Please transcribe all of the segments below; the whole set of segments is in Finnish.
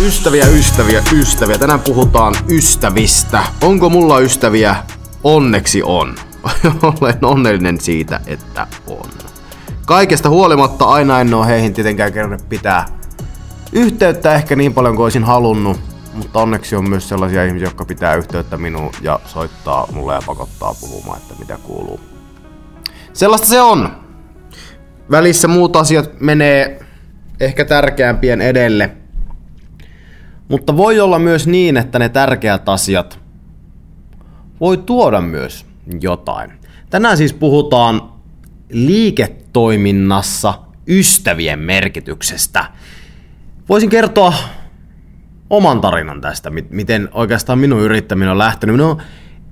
Ystäviä, ystäviä, ystäviä. Tänään puhutaan ystävistä. Onko mulla ystäviä? Onneksi on. Olen onnellinen siitä, että on. Kaikesta huolimatta aina en ole heihin tietenkään kerran pitää yhteyttä ehkä niin paljon kuin olisin halunnut, mutta onneksi on myös sellaisia ihmisiä, jotka pitää yhteyttä minuun ja soittaa mulle ja pakottaa puhumaan, että mitä kuuluu. Sellaista se on. Välissä muut asiat menee ehkä tärkeämpien edelle. Mutta voi olla myös niin, että ne tärkeät asiat voi tuoda myös jotain. Tänään siis puhutaan liiketoiminnassa ystävien merkityksestä. Voisin kertoa oman tarinan tästä, miten oikeastaan minun yrittäminen on lähtenyt. Minun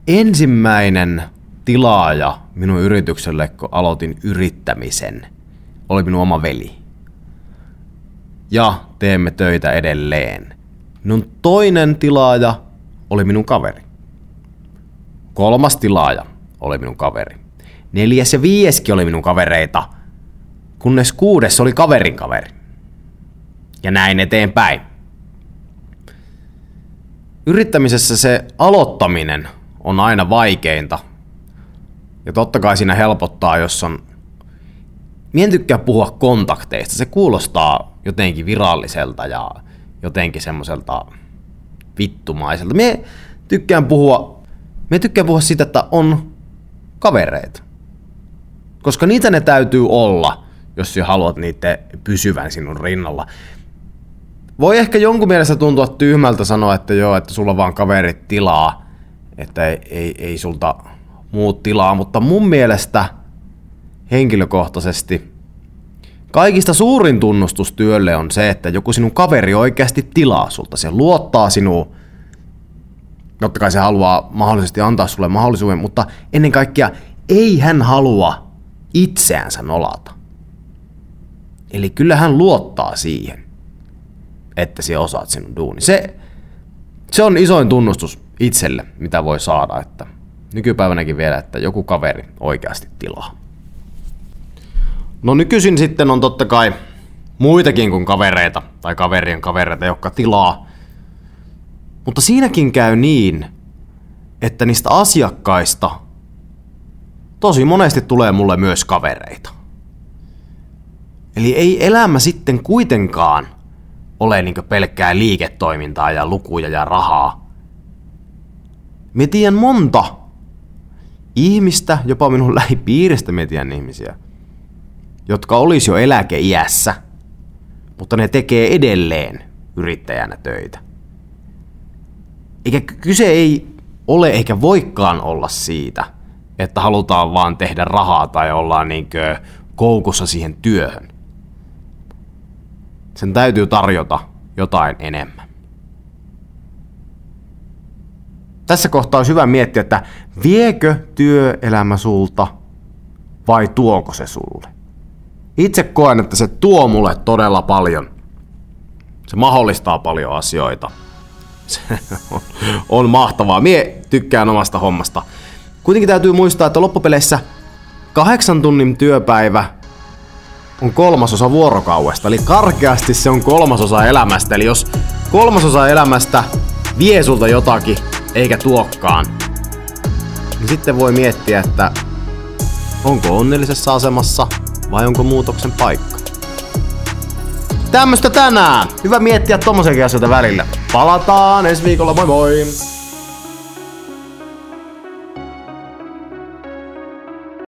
ensimmäinen tilaaja minun yritykselle, kun aloitin yrittämisen, oli minun oma veli. Ja teemme töitä edelleen. Minun toinen tilaaja oli minun kaveri. Kolmas tilaaja oli minun kaveri. Neljäs ja viieskin oli minun kavereita, kunnes kuudes oli kaverin kaveri. Ja näin eteenpäin. Yrittämisessä se aloittaminen on aina vaikeinta. Ja totta kai siinä helpottaa, jos on... Mien tykkää puhua kontakteista. Se kuulostaa jotenkin viralliselta ja jotenkin semmoiselta vittumaiselta. Me tykkään puhua, me tykkään puhua siitä, että on kavereita. Koska niitä ne täytyy olla, jos sä haluat niitä pysyvän sinun rinnalla. Voi ehkä jonkun mielestä tuntua tyhmältä sanoa, että joo, että sulla vaan kaverit tilaa, että ei, ei, ei sulta muut tilaa, mutta mun mielestä henkilökohtaisesti Kaikista suurin tunnustus työlle on se, että joku sinun kaveri oikeasti tilaa sulta. Se luottaa sinuun. Totta kai se haluaa mahdollisesti antaa sulle mahdollisuuden, mutta ennen kaikkea ei hän halua itseänsä nolata. Eli kyllä hän luottaa siihen, että sinä osaat sinun duuni. Se, se on isoin tunnustus itselle, mitä voi saada, että nykypäivänäkin vielä, että joku kaveri oikeasti tilaa. No nykyisin sitten on totta kai muitakin kuin kavereita tai kaverien kavereita, jotka tilaa. Mutta siinäkin käy niin, että niistä asiakkaista tosi monesti tulee mulle myös kavereita. Eli ei elämä sitten kuitenkaan ole niin pelkkää liiketoimintaa ja lukuja ja rahaa. Me tiedän monta ihmistä, jopa minun lähipiiristä me tiedän ihmisiä – jotka olisi jo eläkeiässä, mutta ne tekee edelleen yrittäjänä töitä. Eikä kyse ei ole eikä voikaan olla siitä, että halutaan vaan tehdä rahaa tai ollaan niinkö koukussa siihen työhön. Sen täytyy tarjota jotain enemmän. Tässä kohtaa olisi hyvä miettiä, että viekö työelämä sulta vai tuoko se sulle? Itse koen, että se tuo mulle todella paljon. Se mahdollistaa paljon asioita. Se on, on mahtavaa. Mie tykkään omasta hommasta. Kuitenkin täytyy muistaa, että loppupeleissä kahdeksan tunnin työpäivä on kolmasosa vuorokauesta. Eli karkeasti se on kolmasosa elämästä. Eli jos kolmasosa elämästä vie sulta jotakin eikä tuokkaan, niin sitten voi miettiä, että onko onnellisessa asemassa vai onko muutoksen paikka? Tämmöstä tänään! Hyvä miettiä tommosenkin asioita välillä. Palataan ensi viikolla, moi moi!